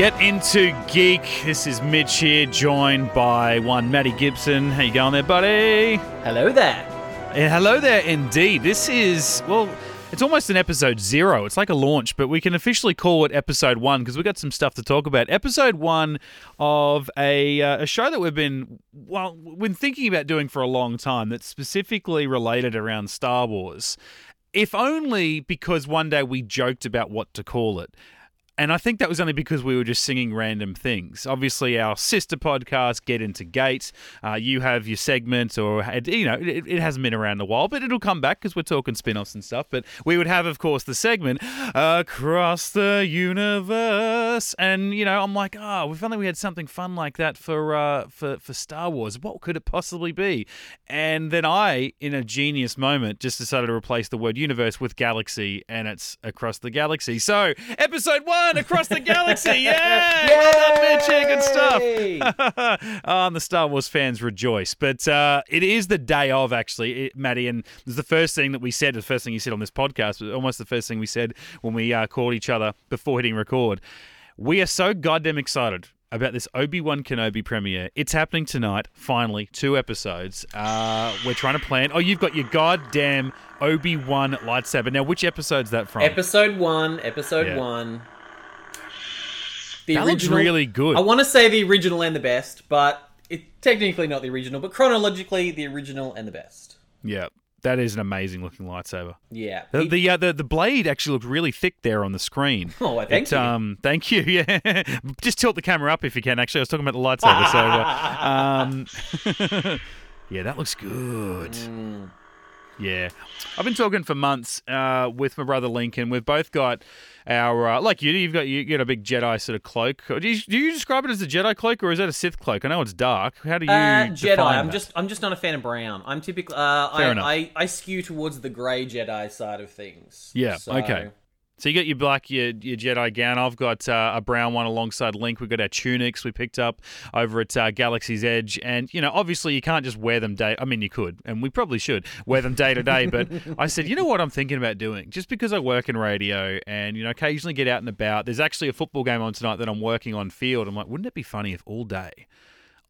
Get into geek. This is Mitch here, joined by one Matty Gibson. How you going there, buddy? Hello there. And hello there, indeed. This is well, it's almost an episode zero. It's like a launch, but we can officially call it episode one because we've got some stuff to talk about. Episode one of a uh, a show that we've been well, been thinking about doing for a long time. That's specifically related around Star Wars. If only because one day we joked about what to call it. And I think that was only because we were just singing random things. Obviously, our sister podcast, Get Into Gate, uh, you have your segment, or, you know, it, it, hasn't been around a while, but it'll come back because we're talking spin offs and stuff. But we would have, of course, the segment Across the Universe. And, you know, I'm like, oh, we finally we had something fun like that for, uh, for, for Star Wars. What could it possibly be? And then I, in a genius moment, just decided to replace the word universe with galaxy, and it's Across the Galaxy. So, episode one across the galaxy. Yeah, well done, Mitch. Good stuff. oh, and the Star Wars fans rejoice. But uh, it is the day of, actually, it, Maddie, and it's the first thing that we said, the first thing you said on this podcast, was almost the first thing we said when we uh, called each other before hitting record. We are so goddamn excited about this Obi Wan Kenobi premiere. It's happening tonight. Finally, two episodes. Uh, we're trying to plan. Oh, you've got your goddamn Obi Wan lightsaber. Now, which episode's that from? Episode one. Episode yeah. one. The that original, looks really good. I want to say the original and the best, but it's technically not the original, but chronologically the original and the best. Yeah, that is an amazing looking lightsaber. Yeah, the the, uh, the, the blade actually looked really thick there on the screen. Oh, well, thank it, you. Um, thank you. Yeah, just tilt the camera up if you can. Actually, I was talking about the lightsaber. so, uh, um, yeah, that looks good. Mm. Yeah, I've been talking for months uh, with my brother Lincoln. We've both got our uh, like you. You've got you got a big Jedi sort of cloak. Do you, do you, describe it as a Jedi cloak or is that a Sith cloak? I know it's dark. How do you uh, Jedi? I'm that? just I'm just not a fan of brown. I'm typically uh, Fair I. I I skew towards the grey Jedi side of things. Yeah. So, okay. So you got your black, your, your Jedi gown. I've got uh, a brown one alongside Link. We've got our tunics we picked up over at uh, Galaxy's Edge, and you know, obviously you can't just wear them day. I mean, you could, and we probably should wear them day to day. But I said, you know what, I'm thinking about doing, just because I work in radio and you know occasionally get out and about. There's actually a football game on tonight that I'm working on field. I'm like, wouldn't it be funny if all day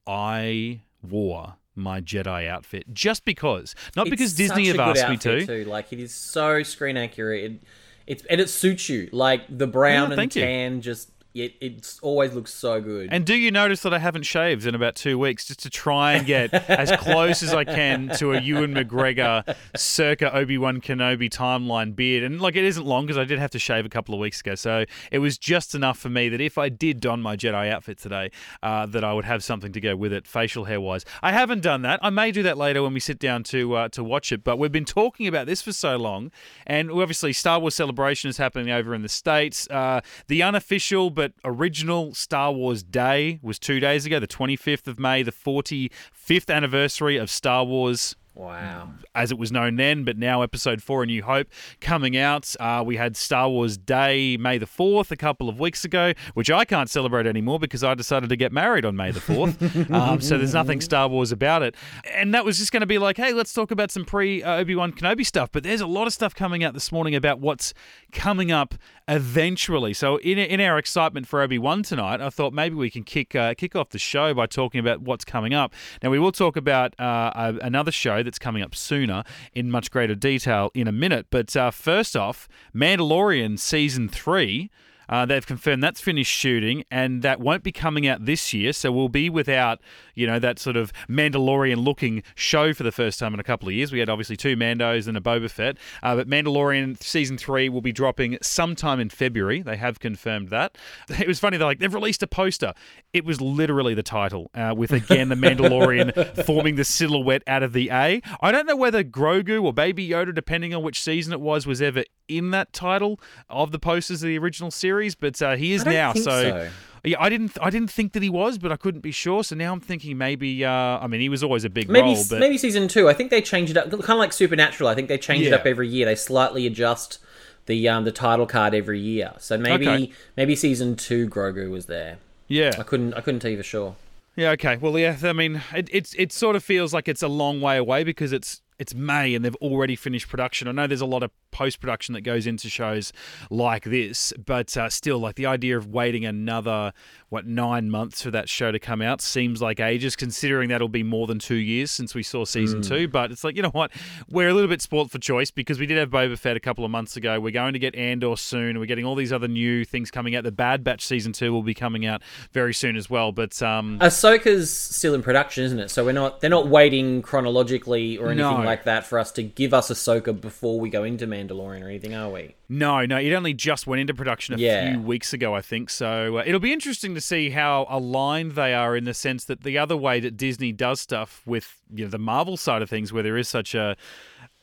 I wore my Jedi outfit just because, not it's because Disney have asked me to. Too. Like it is so screen accurate. It, it's and it suits you. Like the brown yeah, and the tan you. just it it always looks so good. And do you notice that I haven't shaved in about two weeks just to try and get as close as I can to a Ewan McGregor circa Obi Wan Kenobi timeline beard? And like it isn't long because I did have to shave a couple of weeks ago, so it was just enough for me that if I did don my Jedi outfit today, uh, that I would have something to go with it, facial hair wise. I haven't done that. I may do that later when we sit down to uh, to watch it. But we've been talking about this for so long, and obviously Star Wars Celebration is happening over in the states. Uh, the unofficial but original Star Wars Day was two days ago, the 25th of May, the 45th anniversary of Star Wars Wow. As it was known then, but now episode four, A New Hope, coming out. Uh, we had Star Wars Day, May the 4th, a couple of weeks ago, which I can't celebrate anymore because I decided to get married on May the 4th. um, so there's nothing Star Wars about it. And that was just going to be like, hey, let's talk about some pre Obi Wan Kenobi stuff. But there's a lot of stuff coming out this morning about what's coming up eventually. So in, in our excitement for Obi Wan tonight, I thought maybe we can kick uh, kick off the show by talking about what's coming up. Now we will talk about uh, another show that's coming up sooner in much greater detail in a minute. But uh, first off, Mandalorian season three. Uh, they've confirmed that's finished shooting, and that won't be coming out this year. So we'll be without, you know, that sort of Mandalorian-looking show for the first time in a couple of years. We had obviously two Mandos and a Boba Fett, uh, but Mandalorian season three will be dropping sometime in February. They have confirmed that. It was funny. They're like they've released a poster. It was literally the title, uh, with again the Mandalorian forming the silhouette out of the A. I don't know whether Grogu or Baby Yoda, depending on which season it was, was ever in that title of the posters of the original series, but uh, he is now. So, so, yeah, I didn't I didn't think that he was, but I couldn't be sure. So now I'm thinking maybe. Uh, I mean, he was always a big maybe, role, but maybe season two. I think they changed it up, kind of like Supernatural. I think they change yeah. it up every year. They slightly adjust the um, the title card every year. So maybe okay. maybe season two Grogu was there. Yeah, I couldn't I couldn't tell you for sure. Yeah. Okay. Well, yeah. I mean, it, it's it sort of feels like it's a long way away because it's it's May and they've already finished production. I know there's a lot of post production that goes into shows like this. But uh, still, like the idea of waiting another what nine months for that show to come out seems like ages, considering that'll be more than two years since we saw season mm. two. But it's like you know what, we're a little bit spoilt for choice because we did have Boba Fett a couple of months ago. We're going to get Andor soon. We're getting all these other new things coming out. The Bad Batch season two will be coming out very soon as well. But um, Ahsoka's still in production, isn't it? So we're not they're not waiting chronologically or anything no. like that for us to give us Ahsoka before we go into Mandalorian or anything, are we? No, no. It only just went into production a yeah. few weeks ago, I think. So uh, it'll be interesting to see how aligned they are in the sense that the other way that Disney does stuff with you know the Marvel side of things, where there is such a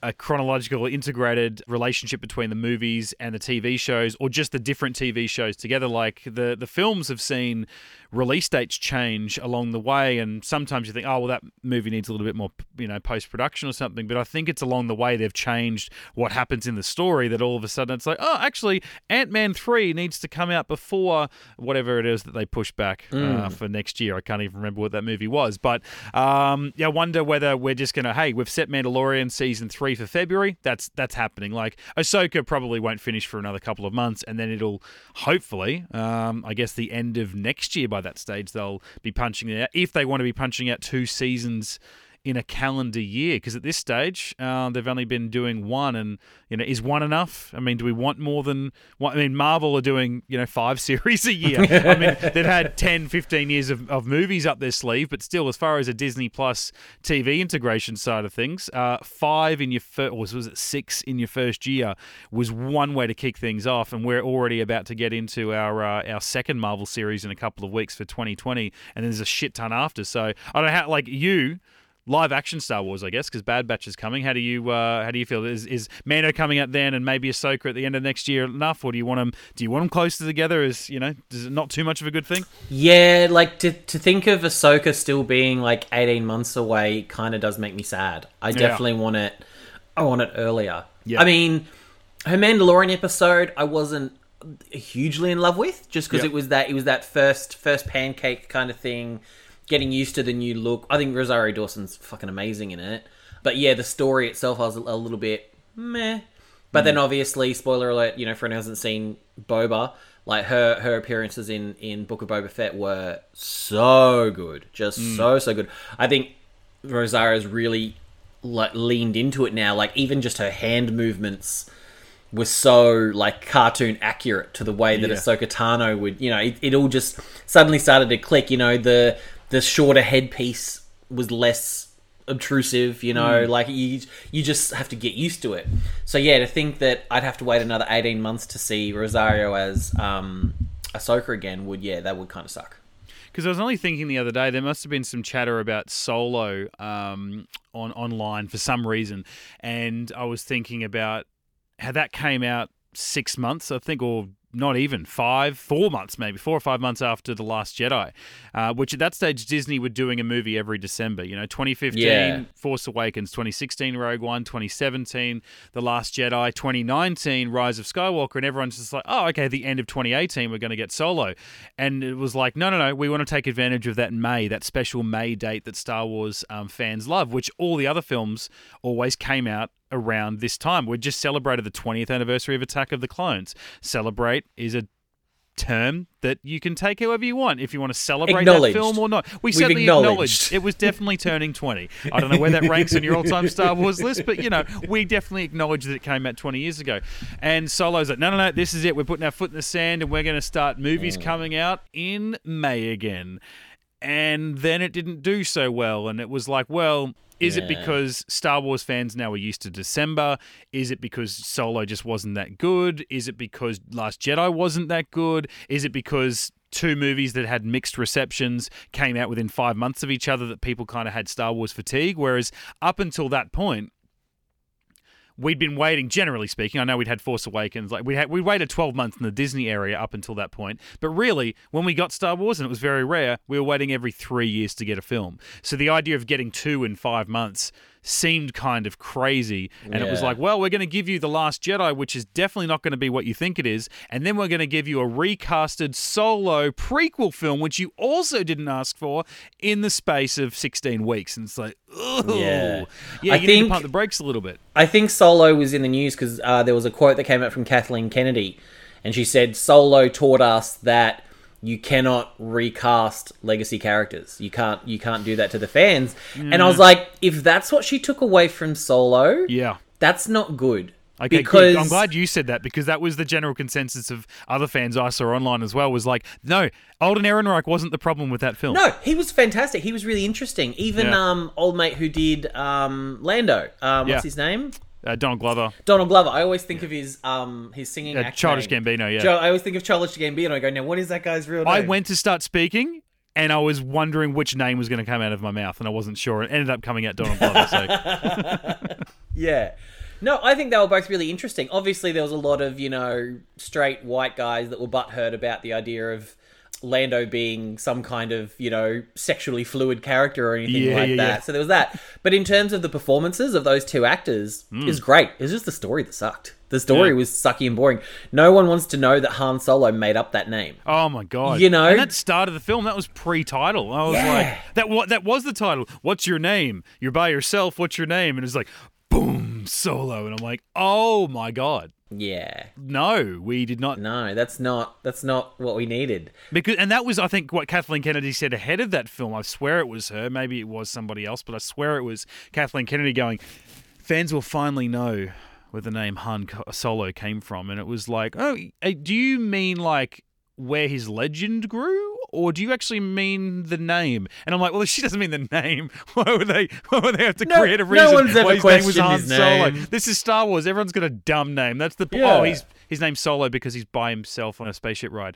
a chronological integrated relationship between the movies and the TV shows or just the different TV shows together like the the films have seen release dates change along the way and sometimes you think oh well that movie needs a little bit more you know post production or something but I think it's along the way they've changed what happens in the story that all of a sudden it's like oh actually Ant-Man 3 needs to come out before whatever it is that they push back mm. uh, for next year I can't even remember what that movie was but um, yeah I wonder whether we're just going to hey we've set Mandalorian season 3 for February, that's that's happening. Like Ahsoka probably won't finish for another couple of months, and then it'll hopefully, um, I guess, the end of next year. By that stage, they'll be punching out. If they want to be punching out two seasons in a calendar year because at this stage uh, they've only been doing one and you know is one enough? I mean do we want more than one? I mean marvel are doing you know five series a year. I mean they've had 10 15 years of, of movies up their sleeve but still as far as a disney plus tv integration side of things uh, five in your first was, was it six in your first year was one way to kick things off and we're already about to get into our uh, our second marvel series in a couple of weeks for 2020 and there's a shit ton after. So i don't know how like you live action Star Wars, I guess, because Bad Batch is coming. How do you uh, how do you feel? Is is Mando coming out then, and maybe Ahsoka at the end of next year enough, or do you want them? Do you want them closer together? Is you know, is it not too much of a good thing? Yeah, like to to think of Ahsoka still being like eighteen months away, kind of does make me sad. I definitely yeah. want it. I want it earlier. Yeah. I mean, her Mandalorian episode, I wasn't hugely in love with, just because yep. it was that it was that first first pancake kind of thing getting used to the new look. I think Rosario Dawson's fucking amazing in it. But yeah, the story itself I was a, a little bit meh. But mm. then obviously, spoiler alert, you know, for anyone who hasn't seen Boba, like her her appearances in in Book of Boba Fett were so good, just mm. so so good. I think Rosario's really like leaned into it now. Like even just her hand movements were so like cartoon accurate to the way that yeah. Ahsoka Tano would. You know, it, it all just suddenly started to click. You know, the the shorter headpiece was less obtrusive, you know, mm. like you you just have to get used to it. So yeah, to think that I'd have to wait another 18 months to see Rosario as um Ahsoka again would yeah, that would kind of suck. Because I was only thinking the other day, there must have been some chatter about Solo um, on online for some reason, and I was thinking about how that came out six months, I think, or not even five, four months, maybe four or five months after the Last Jedi, uh, which at that stage Disney were doing a movie every December. You know, 2015 yeah. Force Awakens, 2016 Rogue One, 2017 The Last Jedi, 2019 Rise of Skywalker, and everyone's just like, oh, okay, the end of 2018 we're going to get Solo, and it was like, no, no, no, we want to take advantage of that May, that special May date that Star Wars um, fans love, which all the other films always came out around this time. We just celebrated the 20th anniversary of Attack of the Clones. Celebrate is a term that you can take however you want if you want to celebrate that film or not. We We've certainly acknowledged. acknowledged it was definitely turning 20. I don't know where that ranks in your all-time Star Wars list, but you know, we definitely acknowledge that it came out 20 years ago. And Solo's like, no, no, no, this is it. We're putting our foot in the sand and we're going to start movies mm. coming out in May again. And then it didn't do so well and it was like, well, is yeah. it because Star Wars fans now are used to December? Is it because Solo just wasn't that good? Is it because Last Jedi wasn't that good? Is it because two movies that had mixed receptions came out within five months of each other that people kind of had Star Wars fatigue? Whereas up until that point, we'd been waiting. Generally speaking, I know we'd had Force Awakens. Like we had, we waited twelve months in the Disney area up until that point. But really, when we got Star Wars, and it was very rare, we were waiting every three years to get a film. So the idea of getting two in five months seemed kind of crazy. And it was like, well, we're going to give you The Last Jedi, which is definitely not going to be what you think it is. And then we're going to give you a recasted solo prequel film, which you also didn't ask for in the space of 16 weeks. And it's like, oh, Yeah. yeah, I you need to pump the brakes a little bit. I think Solo was in the news because uh, there was a quote that came out from Kathleen Kennedy, and she said Solo taught us that you cannot recast legacy characters. You can't you can't do that to the fans. And I was like, if that's what she took away from Solo, Yeah. that's not good. Okay, because good. I'm glad you said that because that was the general consensus of other fans I saw online as well. Was like, no, Alden Ehrenreich wasn't the problem with that film. No, he was fantastic. He was really interesting. Even Yeah. um, old mate who did um, Lando. Um, what's Yeah. his name? Uh, Donald Glover, Donald Glover. I always think of his um his singing uh, act Childish name. Gambino. Yeah, Jo- I always think of Childish Gambino. I go, now what is that guy's real name? I went to start speaking. And I was wondering which name was going to come out of my mouth, and I wasn't sure. It ended up coming out Donald Glover. So Yeah. No, I think they were both really interesting. Obviously, there was a lot of, you know, straight white guys that were butthurt about the idea of Lando being some kind of, you know, sexually fluid character or anything Yeah, like yeah, that. yeah. So there was that. But in terms of the performances of those two actors, Hmm. is great. It's just the story that sucked. The story was sucky and boring. No one wants to know that Han Solo made up that name. Oh my god! You know? and that started the film. That was pre-title. I was like, that. What that was the title. What's your name? You're by yourself. What's your name? And it's like, boom, solo. And I'm like, oh my god, Yeah. no, we did not. No, that's not that's not what we needed. Because and that was, I think, what Kathleen Kennedy said ahead of that film. I swear it was her. Maybe it was somebody else, but I swear it was Kathleen Kennedy going. Fans will finally know where the name Han Solo came from, and it was like, oh, eh, do you mean like where his legend grew, or do you actually mean the name? And I'm like, well, if she doesn't mean the name, why would they? Why would they have to No- create a reason? no one's ever why his name was questioned Han his Solo? name. This is Star Wars. Everyone's got a dumb name. That's the oh, Yeah. oh, he's his name's Solo because he's by himself on a spaceship ride.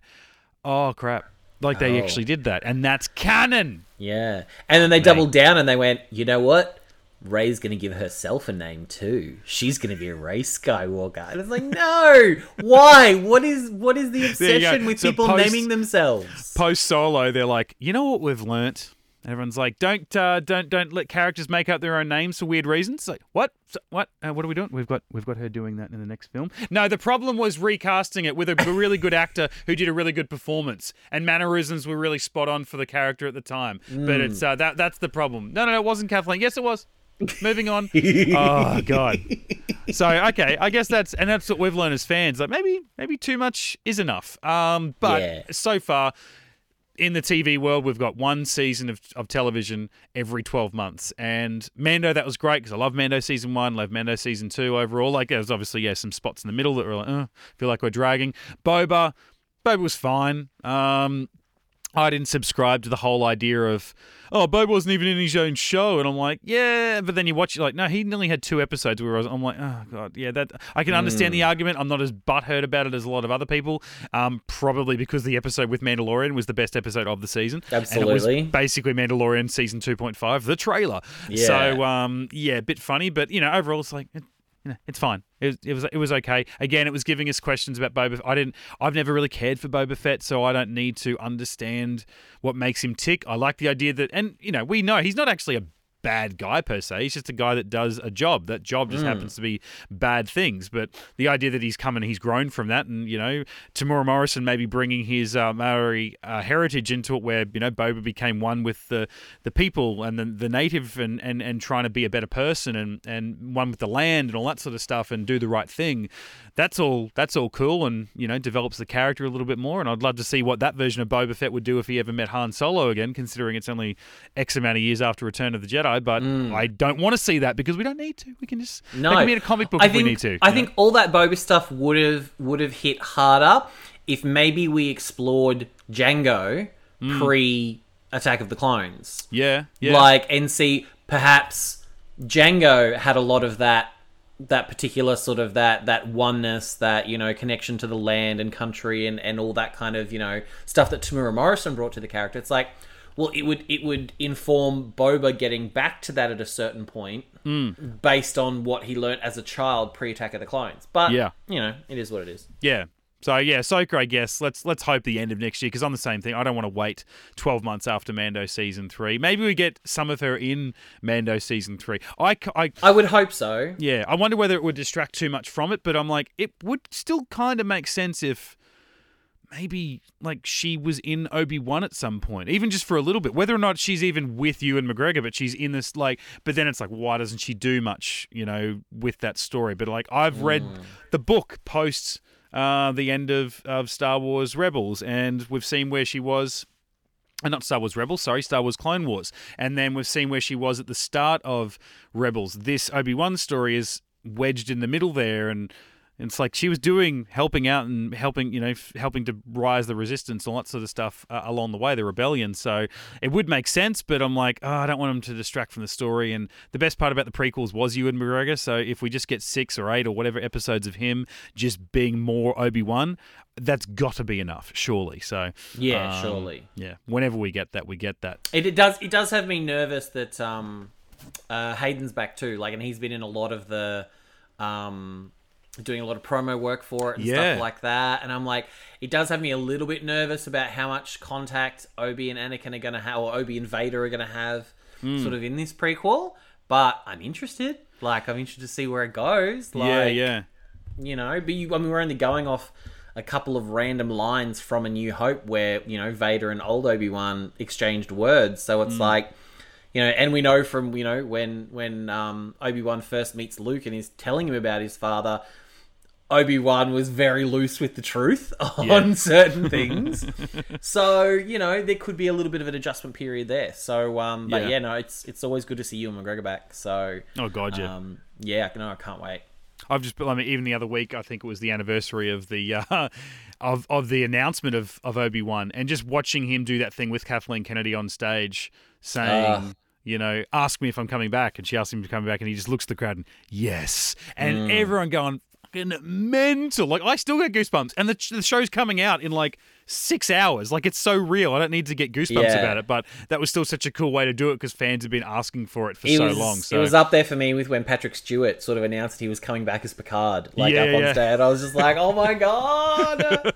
Oh crap! Like they Oh. actually did that, and that's canon. Yeah. And then they doubled down and they went, you know what? Rey's going to give herself a name too. She's going to be Rey Skywalker. And it's like, no! Why? What is what is the obsession with So people post- naming themselves? Post Solo, they're like, you know what we've learnt. Everyone's like, don't, uh, don't, don't let characters make up their own names for weird reasons. Like, what, So- what, uh, what are we doing? We've got, we've got her doing that in the next film. No, the problem was recasting it with a really good actor who did a really good performance, and mannerisms were really spot on for the character at the time. But it's uh, that, that's the problem. No, no, no, it wasn't Kathleen. Yes, it was. Moving on. oh God. So okay, I guess that's and that's what we've learned as fans. Like maybe maybe too much is enough. Um, but Yeah. so far in the TV world, we've got one season of, of television every 12 months. And Mando, that was great because I love Mando season one, love Mando season two overall. Like, there was obviously, yeah, some spots in the middle that were like, uh, feel like we're dragging. Boba, Boba was fine. Um, I didn't subscribe to the whole idea of, oh, Boba wasn't even in his own show, and I'm like, yeah, but then you watch it like, no, he only had two episodes where I was, I'm like, oh god, yeah, that I can understand the argument. I'm not as butthurt about it as a lot of other people, um, probably because the episode with Mandalorian was the best episode of the season, and Absolutely. basically Mandalorian season 2.5, the trailer. Yeah. So, um, yeah, a bit funny, but you know, overall, it's like. It, you know, it's fine. It was, it was it was okay. Again, it was giving us questions about Boba. I didn't. I've never really cared for Boba Fett, so I don't need to understand what makes him tick. I like the idea that, and you know, we know he's not actually a bad guy per se. He's just a guy that does a job. That job just happens to be bad things. But the idea that he's come and he's grown from that, and you know, Temuera Morrison maybe bringing his uh, Maori uh, heritage into it, where you know Boba became one with the the people and the, the native, and, and and trying to be a better person, and and one with the land and all that sort of stuff, and do the right thing. That's all. That's all cool, and you know, develops the character a little bit more. And I'd love to see what that version of Boba Fett would do if he ever met Han Solo again, considering it's only X amount of years after Return of the Jedi. But I don't want to see that because we don't need to. We can just No, be in a comic book I if think, we need to. I know? think all that Boba stuff would have would have hit harder if maybe we explored Jango Hmm. pre Attack of the Clones. Yeah, yeah. Like and see perhaps Jango had a lot of that that particular sort of that that oneness, that you know connection to the land and country and and all that kind of you know stuff that Temuera Morrison brought to the character. It's like, well, it would it would inform Boba getting back to that at a certain point, Hmm. based on what he learnt as a child pre Attack of the Clones. But Yeah. you know, it is what it is. Yeah. So yeah, Ahsoka, I guess. Let's let's hope the end of next year because on the same thing, I don't want to wait twelve months after Mando season three. Maybe we get some of her in Mando season three. I, I, I would hope so. Yeah, I wonder whether it would distract too much from it, but I'm like, it would still kind of make sense if maybe like she was in Obi Wan at some point, even just for a little bit. Whether or not she's even with Ewan McGregor, but she's in this like. But then it's like, why doesn't she do much, you know, with that story? But like, I've read Mm. the book post uh, the end of of Star Wars Rebels, and we've seen where she was. Uh, not Star Wars Rebels, sorry, Star Wars Clone Wars. And then we've seen where she was at the start of Rebels. This Obi Wan story is wedged in the middle there, and it's like she was doing, helping out and helping, you know, f- helping to rise the resistance, all that sort of stuff uh, along the way, the rebellion. So it would make sense, but I'm like, oh, I don't want them to distract from the story. And the best part about the prequels was Ewan McGregor. So if we just get six or eight or whatever episodes of him just being more Obi Wan, that's got to be enough, surely. So Yeah, um, surely. yeah. Whenever we get that, we get that. It, it does. It does have me nervous that um, uh, Hayden's back too. Like, and he's been in a lot of the, um, doing a lot of promo work for it and Yeah. stuff like that. And I'm like, it does have me a little bit nervous about how much contact Obi and Anakin are going to have, or Obi and Vader are going to have, Hmm. sort of in this prequel. But I'm interested. Like, I'm interested to see where it goes. Like, yeah, yeah. you know but you, i mean we're only going off a couple of random lines from a new hope where you know vader and old obi-wan exchanged words so it's like you know and we know from you know when when um, obi-wan first meets luke and is telling him about his father obi-wan was very loose with the truth on Yeah. certain things so you know there could be a little bit of an adjustment period there so um but Yeah. yeah, no it's it's always good to see Ewan McGregor back so Oh, God, yeah. um yeah no i can't wait I've just, I mean, even the other week, I think it was the anniversary of the uh, of of the announcement of of Obi Wan, and just watching him do that thing with Kathleen Kennedy on stage, saying. Ah. You know, ask me if I'm coming back, and she asks him to come back, and he just looks at the crowd and yes, and everyone going fucking mental. Like I still get goosebumps, and the the show's coming out in like six hours. Like it's so real. I don't need to get goosebumps Yeah. about it, but that was still such a cool way to do it because fans have been asking for it for It so was, long. So It was up there for me with when Patrick Stewart sort of announced he was coming back as Picard, like Yeah, up on yeah. stage. I was just like, oh my god,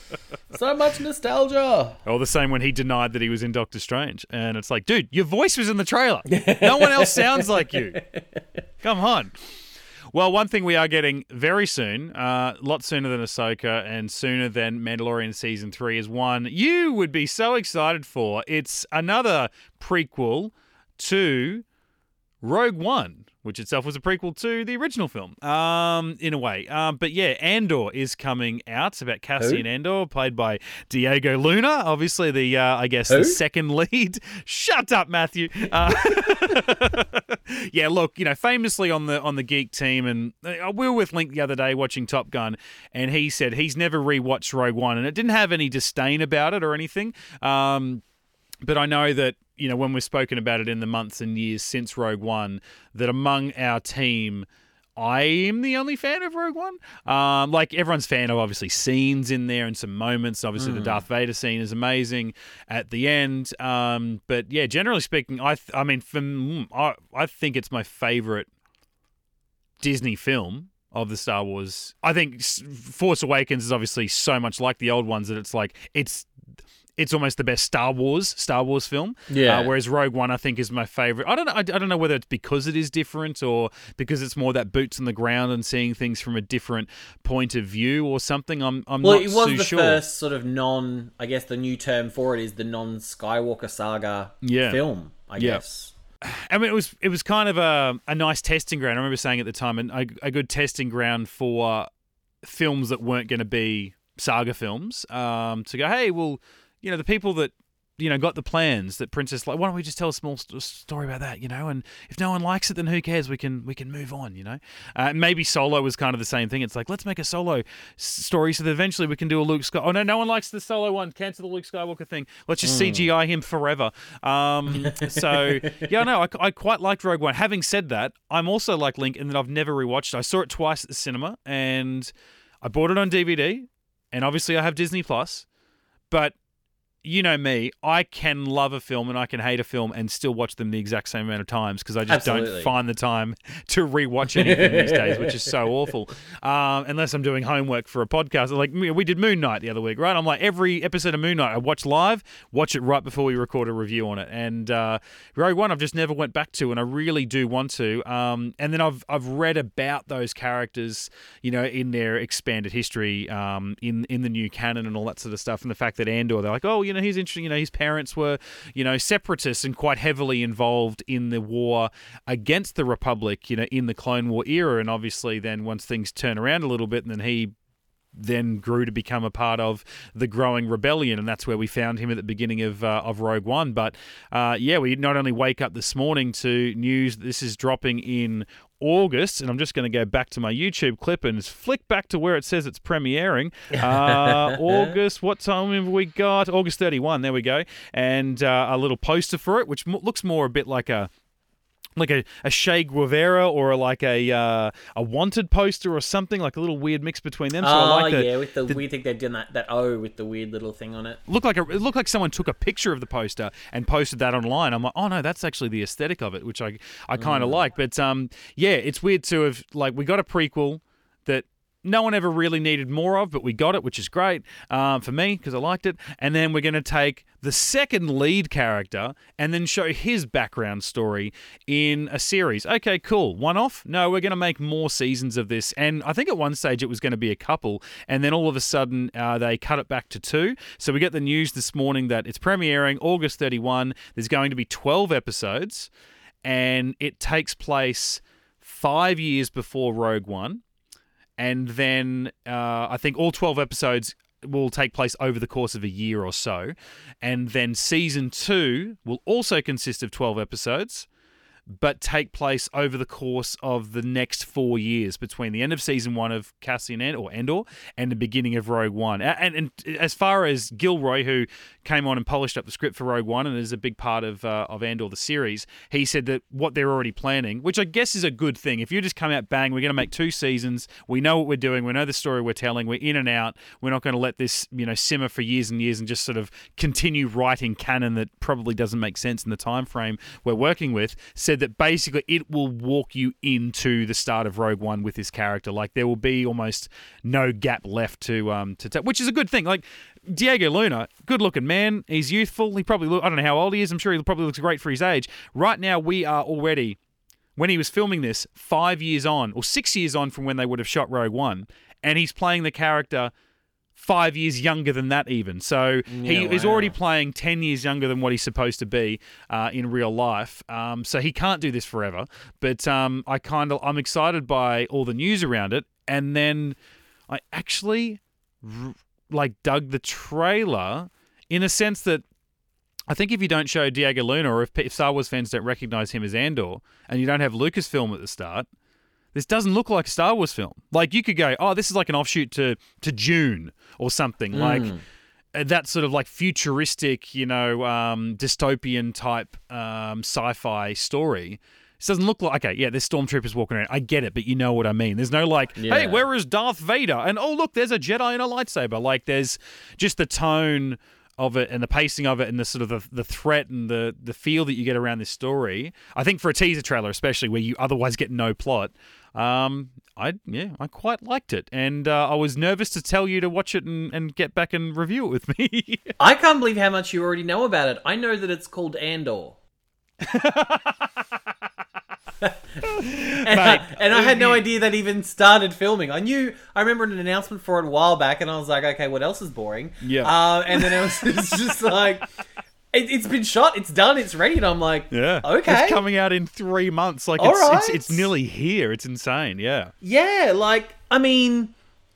so much nostalgia. Or the same when he denied that he was in Doctor Strange. And it's like, dude, your voice was in the trailer. No one else sounds like you. Come on. Well, one thing we are getting very soon, uh, a lot sooner than Ahsoka and sooner than Mandalorian Season 3, is one you would be so excited for. It's another prequel to Rogue One, which itself was a prequel to the original film, um, in a way. Um, but yeah, Andor is coming out. It's about Cassian Andor, played by Diego Luna, obviously the, uh, I guess, Who? the second lead. Shut up, Matthew. Uh, yeah, look, you know, famously on the on the geek team, and uh, we were with Link the other day watching Top Gun, and he said he's never rewatched Rogue One, and it didn't have any disdain about it or anything. Um, but I know that you know when we've spoken about it in the months and years since Rogue One, that among our team. I am the only fan of Rogue One. Um, like everyone's fan of obviously scenes in there and some moments. Obviously, the Darth Vader scene is amazing at the end. Um, but yeah, generally speaking, I th- I mean, for, mm, I I think it's my favorite Disney film of the Star Wars. I think Force Awakens is obviously so much like the old ones that it's like it's it's almost the best Star Wars Star Wars film. Yeah. Uh, whereas Rogue One, I think, is my favorite. I don't know. I, I don't know whether it's because it is different or because it's more that boots on the ground and seeing things from a different point of view or something. I'm I'm Well, not it was too the sure. first sort of non. I guess the new term for it is the non-Skywalker saga Yeah. film. I Yeah. guess. I mean, it was it was kind of a, a nice testing ground. I remember saying at the time, and a, a good testing ground for films that weren't going to be saga films. Um, to go, hey, well, you know, the people that you know got the plans that Princess like, why don't we just tell a small st- story about that, you know? And if no one likes it, then who cares? We can we can move on, you know. Uh, maybe Solo was kind of the same thing. It's like let's make a Solo s- story so that eventually we can do a Luke Sky. Oh no, no one likes the Solo one. Cancel the Luke Skywalker thing. Let's just CGI him forever. Um, so yeah, no, I, I quite liked Rogue One. Having said that, I'm also like Link in that I've never rewatched. it. I saw it twice at the cinema, and I bought it on DVD, and obviously I have Disney Plus, but you know me, I can love a film and I can hate a film and still watch them the exact same amount of times because I just Absolutely. don't find the time to rewatch anything these days, which is so awful. Um, unless I'm doing homework for a podcast. Like we did Moon Knight the other week, right? I'm like every episode of Moon Knight I watch live, watch it right before we record a review on it. And uh, Rogue One I've just never went back to, and I really do want to. Um, and then I've I've read about those characters, you know, in their expanded history, um, in in the new canon and all that sort of stuff, and the fact that Andor, they're like, oh, you know, he's interesting. You know, his parents were, you know, separatists and quite heavily involved in the war against the Republic, you know, in the Clone War era. And obviously, then once things turn around a little bit, and then he then grew to become a part of the growing rebellion, and that's where we found him at the beginning of uh, of Rogue One. But uh, yeah, we not only wake up this morning to news this is dropping in August, and I'm just going to go back to my YouTube clip and flick back to where it says it's premiering. Uh, August, what time have we got? August 31, there we go. And uh, a little poster for it, which looks more a bit like a like a, a Che Guevara or like a uh, a wanted poster or something, like a little weird mix between them. So oh, I like the, yeah, with the, the weird thing they've done that that O with the weird little thing on it. Look like a, it looked like someone took a picture of the poster and posted that online. I'm like, oh no, that's actually the aesthetic of it, which I I kind of mm. like. But um, yeah, it's weird to have like we got a prequel no one ever really needed more of, but we got it, which is great um, for me because I liked it. And then we're going to take the second lead character and then show his background story in a series. Okay, cool. One off? No, we're going to make more seasons of this. And I think at one stage it was going to be a couple, and then all of a sudden uh, they cut it back to two. So we get the news this morning that it's premiering August 31. There's going to be 12 episodes, and it takes place five years before Rogue One and then uh, I think all 12 episodes will take place over the course of a year or so. And then season two will also consist of 12 episodes but take place over the course of the next four years between the end of season one of Cassian End or Endor and the beginning of Rogue One. And, and, and, as far as Gilroy, who came on and polished up the script for Rogue One and is a big part of uh, of Andor the series, he said that what they're already planning, which I guess is a good thing. If you just come out bang, we're going to make two seasons. We know what we're doing. We know the story we're telling. We're in and out. We're not going to let this you know simmer for years and years and just sort of continue writing canon that probably doesn't make sense in the time frame we're working with. Said that basically it will walk you into the start of Rogue One with this character. Like there will be almost no gap left to um to t- which is a good thing. Like Diego Luna, good looking man. He's youthful. He probably look, I don't know how old he is. I'm sure he probably looks great for his age. Right now we are already when he was filming this 5 years on or 6 years on from when they would have shot Rogue One and he's playing the character five years younger than that, even. So yeah, he wow. is already playing 10 years younger than what he's supposed to be uh, in real life. Um, so he can't do this forever. But um, I kind of, I'm excited by all the news around it. And then I actually like dug the trailer in a sense that I think if you don't show Diego Luna or if, if Star Wars fans don't recognize him as Andor and you don't have Lucasfilm at the start, this doesn't look like a Star Wars film. Like you could go, oh, this is like an offshoot to to Dune or something mm. like uh, that sort of like futuristic, you know, um, dystopian type um, sci-fi story. This doesn't look like okay, yeah, there's stormtroopers walking around. I get it, but you know what I mean. There's no like, yeah. hey, where is Darth Vader? And oh look, there's a Jedi and a lightsaber. Like there's just the tone of it and the pacing of it and the sort of the, the threat and the the feel that you get around this story. I think for a teaser trailer, especially where you otherwise get no plot, um, I yeah, I quite liked it, and uh, I was nervous to tell you to watch it and, and get back and review it with me. I can't believe how much you already know about it. I know that it's called Andor. and, Mate, I, and I had no idea that even started filming. I knew I remember an announcement for it a while back, and I was like, okay, what else is boring? Yeah. Uh, and then it was, it was just like it, has been shot. It's done. It's ready. And I'm like, yeah, okay. It's coming out in three months. Like, it's, right. it's, it's nearly here. It's insane. Yeah. Yeah. Like, I mean,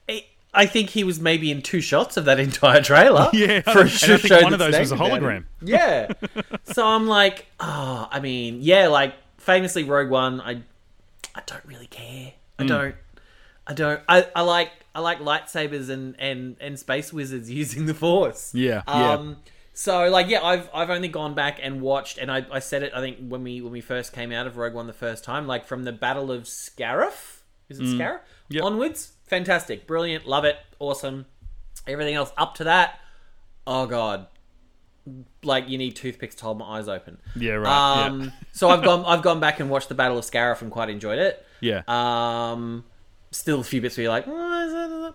it, I think he was maybe in two shots of that entire trailer. yeah. For a think one of those was a hologram. Yeah. so I'm like, oh, I mean, yeah. Like, famously, Rogue One. I, I don't really care. I mm. don't. I don't. I, I like. I like lightsabers and, and, and space wizards using the force. Yeah. Um, yeah so like yeah, I've I've only gone back and watched, and I, I said it I think when we when we first came out of Rogue One the first time, like from the Battle of Scarif, is it mm. Scarif? Yep. Onwards, fantastic, brilliant, love it, awesome. Everything else up to that, oh god, like you need toothpicks to hold my eyes open. Yeah, right. Um, yeah. so I've gone I've gone back and watched the Battle of Scarif and quite enjoyed it. Yeah. Um, still a few bits where you're like, "Oh,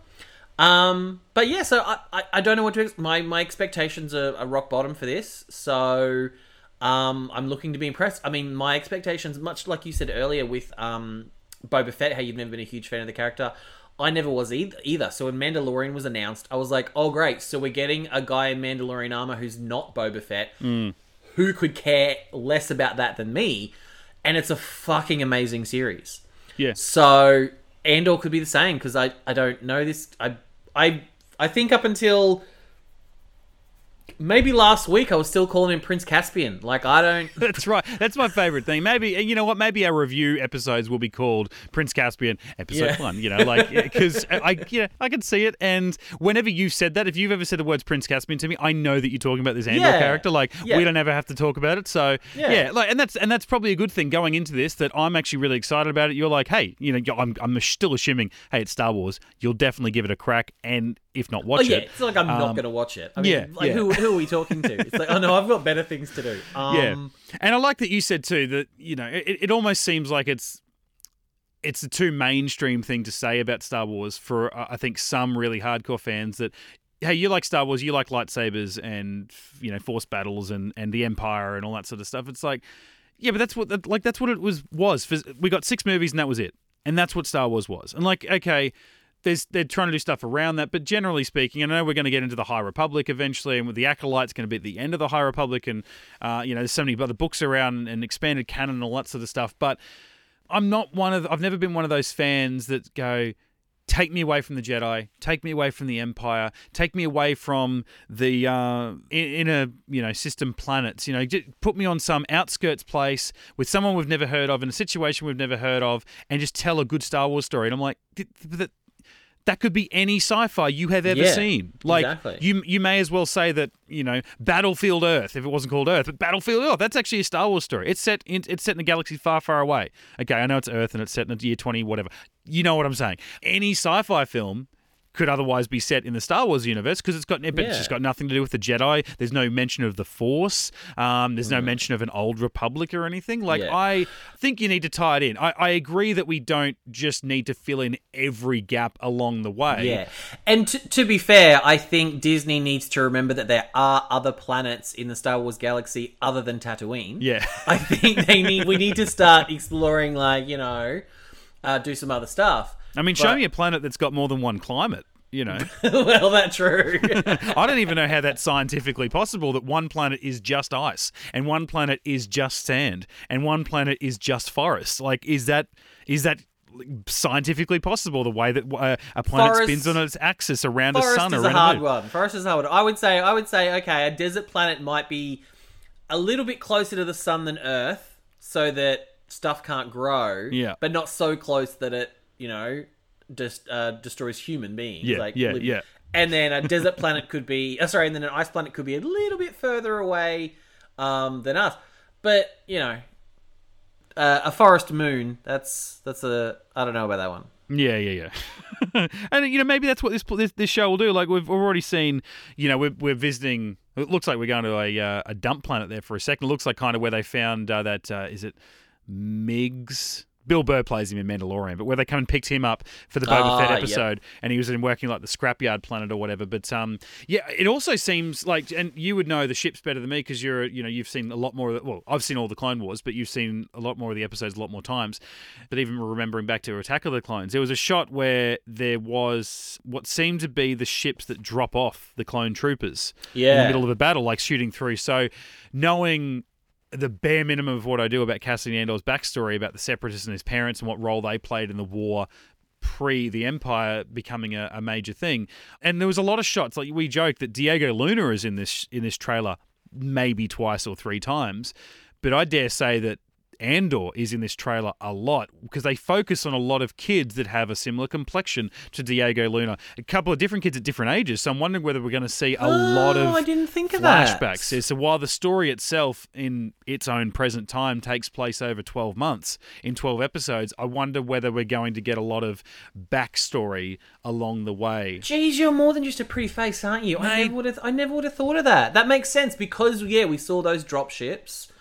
um, but yeah. So I, I, I don't know what to my my expectations are, are rock bottom for this. So um, I'm looking to be impressed. I mean, my expectations, much like you said earlier with um Boba Fett, how you've never been a huge fan of the character. I never was either, either. So when Mandalorian was announced, I was like, "Oh, great! So we're getting a guy in Mandalorian armor who's not Boba Fett, who could care less about that than me." And it's a fucking amazing series. yeah. So Andor could be the same because I, I don't know this. I I I think up until maybe last week I was still calling him Prince Caspian. Like I don't. That's right. That's my favorite thing. Maybe you know what? Maybe our review episodes will be called Prince Caspian Episode Yeah. One. You know, like because I yeah I can see it. And whenever you've said that, if you've ever said the words Prince Caspian to me, I know that you're talking about this Andor Yeah. character. Like Yeah. we don't ever have to talk about it. So yeah. Yeah. like and that's and that's probably a good thing going into this that I'm actually really excited about it. You're like, hey, you know, I'm I'm still assuming, hey, it's Star Wars. You'll definitely give it a crack, and if not, Oh watch yeah, it. it's not like I'm not Um, going to watch it. I mean, yeah, like yeah. who who are we talking to? It's like oh no, I've got better things to do. Um, yeah, and I like that you said too that you know it, it almost seems like it's it's a too mainstream thing to say about Star Wars for uh, I think some really hardcore fans that hey you like Star Wars you like lightsabers and you know force battles and and the Empire and all that sort of stuff. It's like yeah, but that's what like that's what it was was. We got six movies and that was it, and that's what Star Wars was. And like okay. There's, they're trying to do stuff around that, but generally speaking, I know we're going to get into the High Republic eventually, and with the Acolyte's going to be at the end of the High Republic, and uh, you know, there's so many other books around and expanded canon and all that sort of stuff. But I'm not one of I've never been one of those fans that go take me away from the Jedi, take me away from the Empire, take me away from the uh, in- inner you know system planets. You know, put me on some outskirts place with someone we've never heard of in a situation we've never heard of, and just tell a good Star Wars story. And I'm like. Th- th- that could be any sci-fi you have ever Yeah, seen. Like exactly. you, you may as well say that you know Battlefield Earth if it wasn't called Earth, but Battlefield Earth. That's actually a Star Wars story. It's set in it's set in a galaxy far, far away. Okay, I know it's Earth and it's set in the year twenty whatever. You know what I'm saying? Any sci-fi film could otherwise be set in the Star Wars universe because it's got but it's Yeah. just got nothing to do with the Jedi. There's no mention of the Force. Um, there's no mention of an old Republic or anything. Like Yeah. I think you need to tie it in. I, I agree that we don't just need to fill in every gap along the way. Yeah, and t- to be fair, I think Disney needs to remember that there are other planets in the Star Wars galaxy other than Tatooine. Yeah. I think they need. We need to start exploring, like you know, uh, do some other stuff. I mean, show me a planet that's got more than one climate. You know, well, that's true. I don't even know how that's scientifically possible that one planet is just ice and one planet is just sand and one planet is just forest. Like, is that is that scientifically possible? The way that uh, a planet Forest- spins on its axis around a sun or a around a hard one. Forest is hard one. I would say. I would say. Okay, a desert planet might be a little bit closer to the sun than Earth, so that stuff can't grow. Yeah. but not so close that it, you know, just uh, destroys human beings. Yeah, like yeah, live- yeah. And then a desert planet could be. Uh, sorry, and then an ice planet could be a little bit further away um, than us. But you know, uh, a forest moon. That's that's a. I don't know about that one. Yeah, yeah, yeah. and you know, maybe that's what this this, this show will do. Like we've already seen, you know, we're, we're visiting. It looks like we're going to a uh, a dump planet there for a second. It looks like kind of where they found uh, that uh, is it Migs. Bill Burr plays him in Mandalorian, but where they come and picked him up for the Boba Ah, Fett yep. episode, and he was in working like the scrapyard planet or whatever. But um, yeah, it also seems like, and you would know the ships better than me because you're, you know, you've seen a lot more. Of the, well, I've seen all the Clone Wars, but you've seen a lot more of the episodes a lot more times. But even remembering back to Attack of the Clones, there was a shot where there was what seemed to be the ships that drop off the clone troopers yeah. in the middle of a battle, like shooting through. So knowing the bare minimum of what I do about Cassian Andor's backstory about the Separatists and his parents and what role they played in the war pre the Empire becoming a, a major thing. And there was a lot of shots. Like we joke that Diego Luna is in this in this trailer maybe twice or three times, but I dare say that Andor is in this trailer a lot because they focus on a lot of kids that have a similar complexion to Diego Luna. A couple of different kids at different ages. So I'm wondering whether we're going to see a oh, lot of I didn't think of flashbacks. That. So while the story itself in its own present time takes place over 12 months in 12 episodes, I wonder whether we're going to get a lot of backstory along the way. Geez, you're more than just a pretty face, aren't you? Mate. I never would have I never would have thought of that. That makes sense because yeah, we saw those drop ships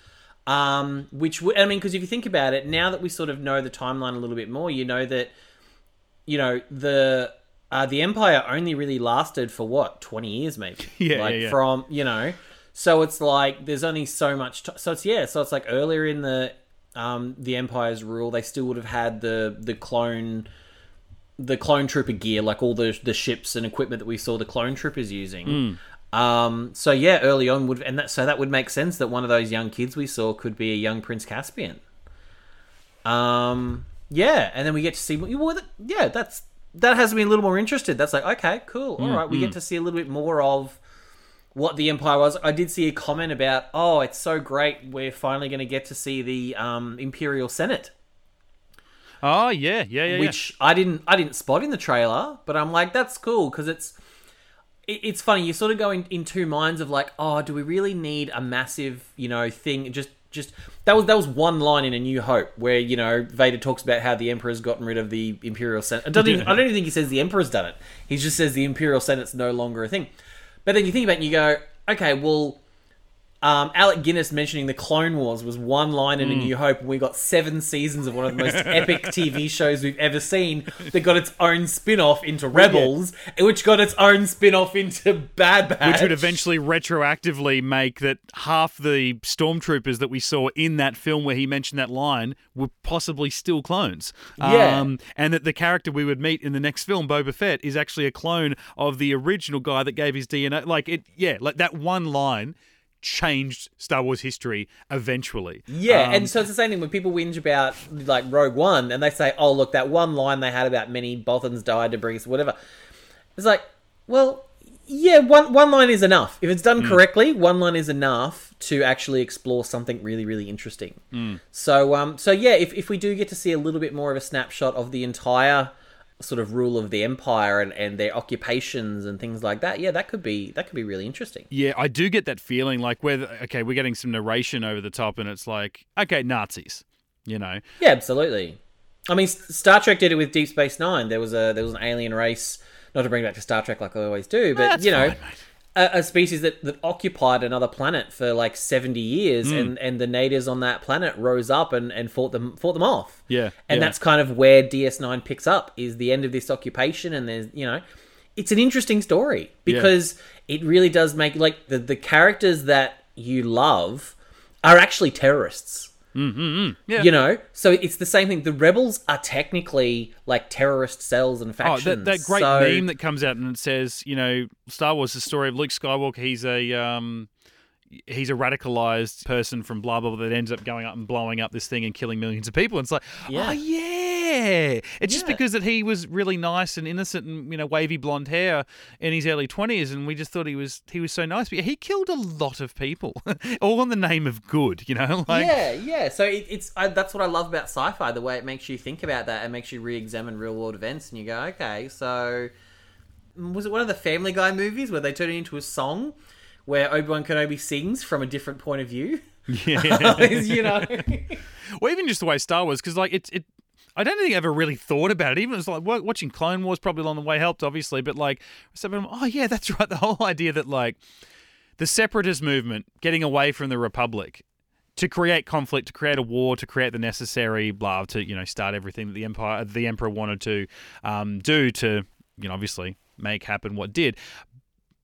um, which I mean, because if you think about it, now that we sort of know the timeline a little bit more, you know that you know the uh, the Empire only really lasted for what twenty years, maybe. Yeah, like yeah, yeah. from you know, so it's like there's only so much. T- so it's yeah, so it's like earlier in the um, the Empire's rule, they still would have had the the clone the clone trooper gear, like all the the ships and equipment that we saw the clone troopers using. Mm. Um, so yeah, early on would and that so that would make sense that one of those young kids we saw could be a young Prince Caspian. Um, yeah, and then we get to see well, yeah, that's that has me a little more interested. That's like okay, cool, all mm, right, we mm. get to see a little bit more of what the Empire was. I did see a comment about, oh, it's so great, we're finally going to get to see the um, Imperial Senate. Oh yeah, yeah, yeah. Which yeah. I didn't, I didn't spot in the trailer, but I'm like, that's cool because it's it's funny you sort of go in, in two minds of like oh do we really need a massive you know thing just just that was that was one line in A New Hope where you know Vader talks about how the Emperor's gotten rid of the Imperial Senate. I don't, even, I don't even think he says the Emperor's done it. He just says the Imperial Senate's no longer a thing. But then you think about it and you go, okay, well, um, Alec Guinness mentioning the Clone Wars was one line in. A New Hope, and we got seven seasons of one of the most epic TV shows we've ever seen that got its own spin off into Rebels, which got its own spin off into Bad Batch. Which would eventually retroactively make that half the stormtroopers that we saw in that film where he mentioned that line were possibly still clones. Yeah. Um, and that the character we would meet in the next film, Boba Fett, is actually a clone of the original guy that gave his DNA. Like, it, yeah, like that one line changed Star Wars history eventually. Yeah, um, and so it's the same thing when people whinge about like Rogue One and they say, "Oh, look, that one line they had about many Bothans died to bring us whatever." It's like, well, yeah, one one line is enough. If it's done mm. correctly, one line is enough to actually explore something really, really interesting. Mm. So, um, so yeah, if if we do get to see a little bit more of a snapshot of the entire sort of rule of the empire and, and their occupations and things like that yeah that could be that could be really interesting. Yeah i do get that feeling like where okay we're getting some narration over the top and it's like okay nazis you know? Yeah absolutely. I mean star trek did it with deep space nine. There was a there was an alien race not to bring back to star trek like i always do but you know fine, a, a, species that, that occupied another planet for like 70 years mm. and, and the natives on that planet rose up and, and fought them fought them off. Yeah. And yeah. that's kind of where DS9 picks up is the end of this occupation and there's, you know, it's an interesting story because yeah. it really does make like the the characters that you love are actually terrorists. Mm-hmm. Yeah. You know, so it's the same thing. The rebels are technically like terrorist cells and factions. Oh, that, that great so... meme that comes out and it says, you know, Star Wars, the story of Luke Skywalker. He's a um, he's a radicalized person from blah blah blah that ends up going up and blowing up this thing and killing millions of people. And it's like, yeah. oh yeah, it's just because that he was really nice and innocent and you know wavy blonde hair in his early twenties, and we just thought he was he was so nice. But he killed a lot of people, all in the name of good. You know, like yeah, yeah. So it, it's I, that's what I love about sci-fi, the way it makes you think about that and makes you re-examine real world events, and you go, okay, so mm, was it one of the Family Guy movies where they turn it into a song? where Obi Wan Kenobi sings from a different point of view. Yeah, you know, or even just the way Star Wars, because like it's it. I don't think I ever really thought about it. Even it was like watching Clone Wars probably along the way helped, obviously. But like, oh yeah, that's right. The whole idea that like the separatist movement getting away from the Republic to create conflict, to create a war, to create the necessary blah, to you know start everything that the empire, the emperor wanted to um, do to you know obviously make happen what did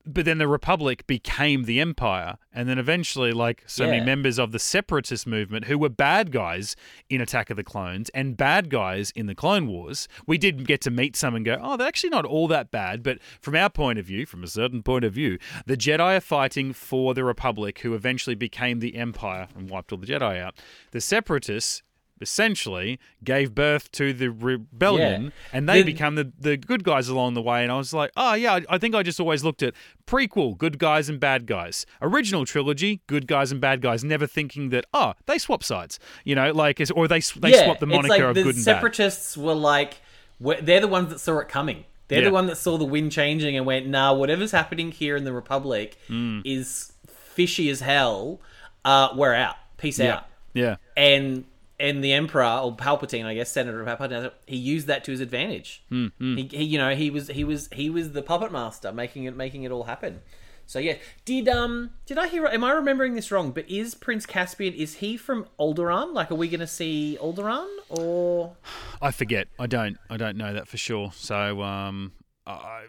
but then the republic became the empire and then eventually like so yeah. many members of the separatist movement who were bad guys in attack of the clones and bad guys in the clone wars we did get to meet some and go oh they're actually not all that bad but from our point of view from a certain point of view the jedi are fighting for the republic who eventually became the empire and wiped all the jedi out the separatists essentially gave birth to the rebellion, yeah. and they the, become the, the good guys along the way. And I was like, oh, yeah, I, I, think I just always looked at prequel, good guys and bad guys. Original trilogy, good guys and bad guys, never thinking that, oh, they swap sides, you know, like, or they, they yeah, swap the moniker like of the good and separatists bad. were like, they're the ones that saw it coming. They're yeah. the one that saw the wind changing and went, nah, whatever's happening here in the Republic mm. is fishy as hell. Uh, we're out. Peace yeah. out. Yeah. And and the Emperor or Palpatine, I guess, Senator Palpatine, he used that to his advantage. Mm, mm. He, he, you know, he was he was he was the puppet master, making it making it all happen. So yeah, did um did I hear? Am I remembering this wrong? But is Prince Caspian is he from Alderaan? Like, are we going to see Alderaan or? I forget. I don't. I don't know that for sure. So um, I.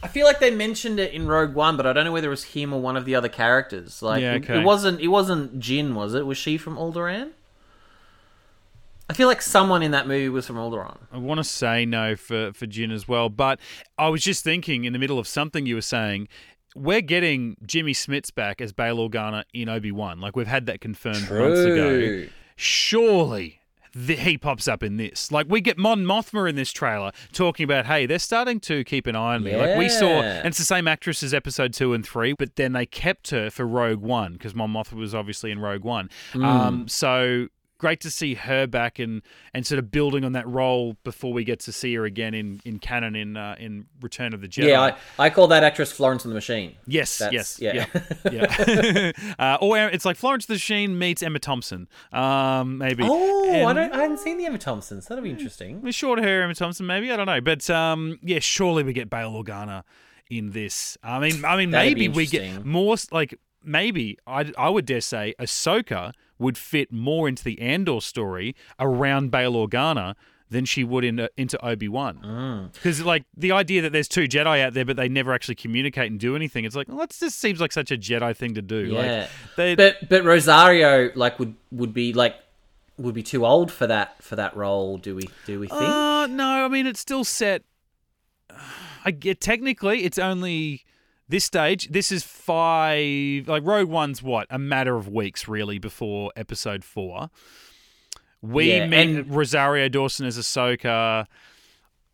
I feel like they mentioned it in Rogue One, but I don't know whether it was him or one of the other characters. Like, yeah, okay. it, it wasn't. It wasn't Jyn, was it? Was she from Alderaan? I feel like someone in that movie was from Alderaan. I want to say no for for Jyn as well, but I was just thinking in the middle of something you were saying. We're getting Jimmy Smits back as Bail Organa in Obi Wan. Like we've had that confirmed True. months ago. Surely the, he pops up in this. Like we get Mon Mothma in this trailer talking about, hey, they're starting to keep an eye on me. Yeah. Like we saw, and it's the same actress as Episode two and three, but then they kept her for Rogue One because Mon Mothma was obviously in Rogue One. Mm. Um, so great to see her back and and sort of building on that role before we get to see her again in in canon in uh, in Return of the Jedi. Yeah, I, I call that actress Florence and the Machine. Yes, That's, yes, yeah, yeah. yeah. uh, or it's like Florence the Machine meets Emma Thompson, um, maybe. Oh, and, I don't, I hadn't seen the Emma Thompsons. That'll be interesting. With short hair, Emma Thompson, maybe I don't know, but um, yeah, surely we get Bail Organa in this. I mean, I mean, maybe we get more like maybe I I would dare say Ahsoka would fit more into the Andor story around Bail Organa than she would in, uh, into Obi Wan. Because mm. like the idea that there's two Jedi out there, but they never actually communicate and do anything. It's like well, that just seems like such a Jedi thing to do. Yeah, like, but but Rosario like would would be like would be too old for that for that role. Do we do we think? Uh, no, I mean it's still set. I get technically it's only this stage, this is five. Like Rogue One's what a matter of weeks really before Episode Four. We yeah, and- Rosario Dawson as Ahsoka.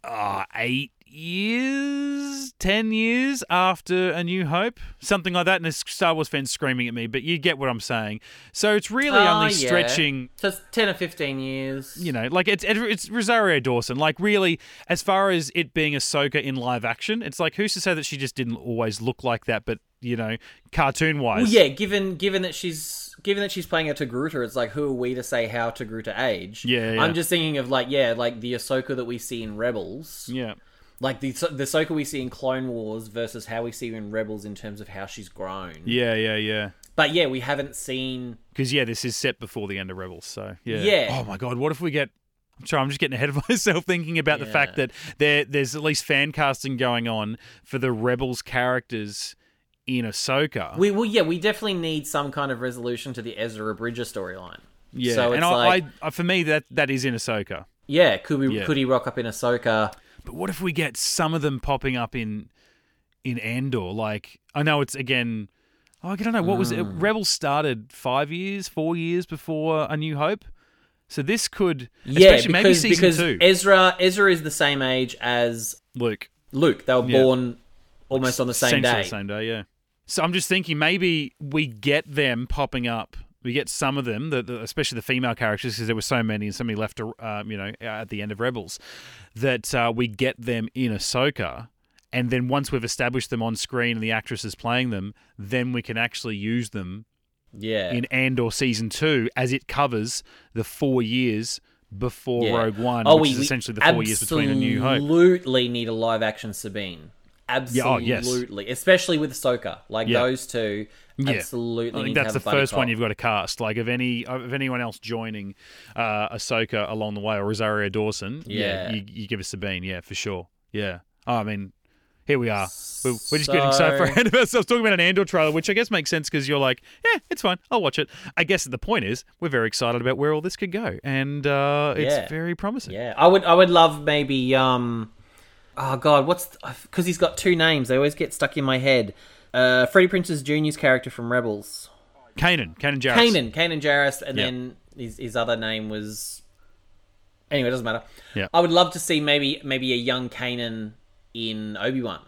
Uh, eight years, 10 years after A New Hope, something like that. And there's Star Wars fans screaming at me, but you get what I'm saying. So it's really uh, only yeah. stretching. So it's 10 or 15 years. You know, like it's it's Rosario Dawson. Like, really, as far as it being Ahsoka in live action, it's like, who's to say that she just didn't always look like that, but, you know, cartoon wise? Well, yeah, given given that she's. Given that she's playing a Togruta, it's like who are we to say how Togruta age? Yeah, yeah, I'm just thinking of like yeah, like the Ahsoka that we see in Rebels. Yeah, like the the Ahsoka we see in Clone Wars versus how we see her in Rebels in terms of how she's grown. Yeah, yeah, yeah. But yeah, we haven't seen because yeah, this is set before the end of Rebels, so yeah. Yeah. Oh my god, what if we get? I'm sorry, I'm just getting ahead of myself thinking about yeah. the fact that there there's at least fan casting going on for the Rebels characters in Ahsoka. We well, yeah, we definitely need some kind of resolution to the Ezra Bridger storyline. Yeah, so and I, like, I, for me that that is in Ahsoka. Yeah, could we yeah. could he rock up in Ahsoka? But what if we get some of them popping up in in Andor? Like I know it's again. Oh, I don't know what was it. Hmm. Rebels started five years, four years before A New Hope. So this could, yeah, because, maybe season because two. Ezra Ezra is the same age as Luke. Luke. They were yeah. born almost on the same day. The same day, yeah. So I'm just thinking maybe we get them popping up. We get some of them, the, the, especially the female characters, because there were so many and so many left, uh, you know, at the end of Rebels that uh, we get them in Ahsoka. And then once we've established them on screen and the actress is playing them, then we can actually use them yeah. in Andor season two as it covers the four years before yeah. Rogue One, oh, which we, is essentially the four years between A New Hope. Absolutely need a live action Sabine. Absolutely, yeah, oh, yes. especially with Ahsoka. Like yeah. those two, yeah. absolutely. I think that's the first one you've got to cast. Like of any of anyone else joining uh, Ahsoka along the way or Rosario Dawson, yeah, you, you, give us Sabine, yeah, for sure, yeah. Oh, I mean, here we are. We're, we're just so... getting so far ahead of ourselves talking about an Andor trailer, which I guess makes sense because you're like, yeah, it's fine. I'll watch it. I guess the point is we're very excited about where all this could go, and uh, it's very promising. Yeah, I would I would love maybe um oh god, what's because he's got two names. They always get stuck in my head. Uh, Freddie Prinze Jr.'s character from Rebels. Kanan, Kanan Jarrus. Kanan, Kanan Jarrus, and yep. then his his other name was. Anyway, it doesn't matter. Yeah. I would love to see maybe maybe a young Kanan in Obi Wan.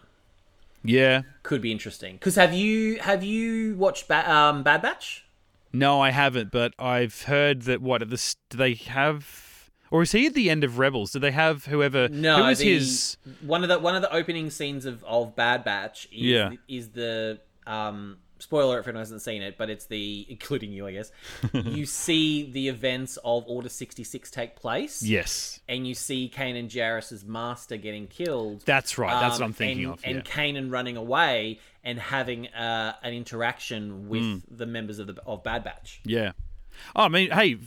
Yeah. Could be interesting. Because have you have you watched ba- um, Bad Batch? No, I haven't, but I've heard that what do they have or is he at the end of Rebels? Do they have whoever No, who is the- his one of the one of the opening scenes of, of Bad Batch is, Yeah. is the um spoiler if anyone hasn't seen it, but it's the including you, I guess. you see the events of Order sixty six take place. Yes. And you see Kanan Jarrus's master getting killed. That's right. That's what Um, I'm thinking and, of. And. Kanan running away and having uh, an interaction with Hmm. the members of the of Bad Batch. Yeah. Oh, I mean, hey,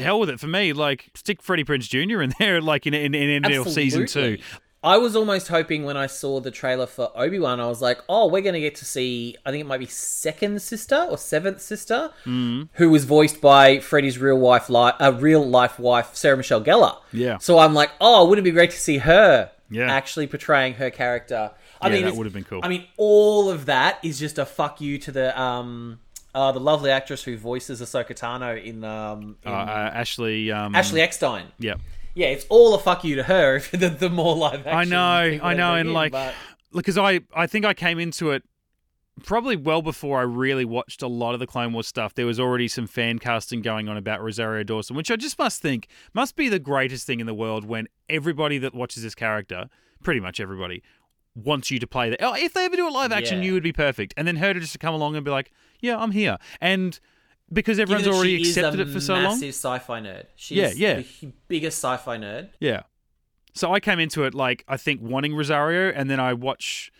hell with it for me. Like, stick Freddie Prinze Jr. in there, like in in, in season two. I was almost hoping when I saw the trailer for Obi Wan, I was like, "Oh, we're going to get to see." I think it might be second sister or seventh sister, Mm. who was voiced by Freddie's real wife, li- uh, real life wife, Sarah Michelle Gellar. Yeah. So I'm like, "Oh, wouldn't it be great to see her Yeah. actually portraying her character?" I Yeah, mean, that would have been cool. I mean, all of that is just a fuck you to the um, uh, the lovely actress who voices Ahsoka Tano in um, in Uh, uh, Ashley. Um, Ashley Eckstein. Yeah. Yeah, it's all a fuck you to her. The, the more live action, I know, I know, and in, like, but- because I, I think I came into it probably well before I really watched a lot of the Clone Wars stuff. There was already some fan casting going on about Rosario Dawson, which I just must think must be the greatest thing in the world when everybody that watches this character, pretty much everybody, wants you to play that. Oh, if they ever do a live action, Yeah. you would be perfect. And then her to just to come along and be like, yeah, I'm here. And because everyone's already accepted it for so long. She's Massive sci-fi nerd. She's Yeah, yeah. the biggest sci-fi nerd. Yeah. So I came into it like I think wanting Rosario, and then I watch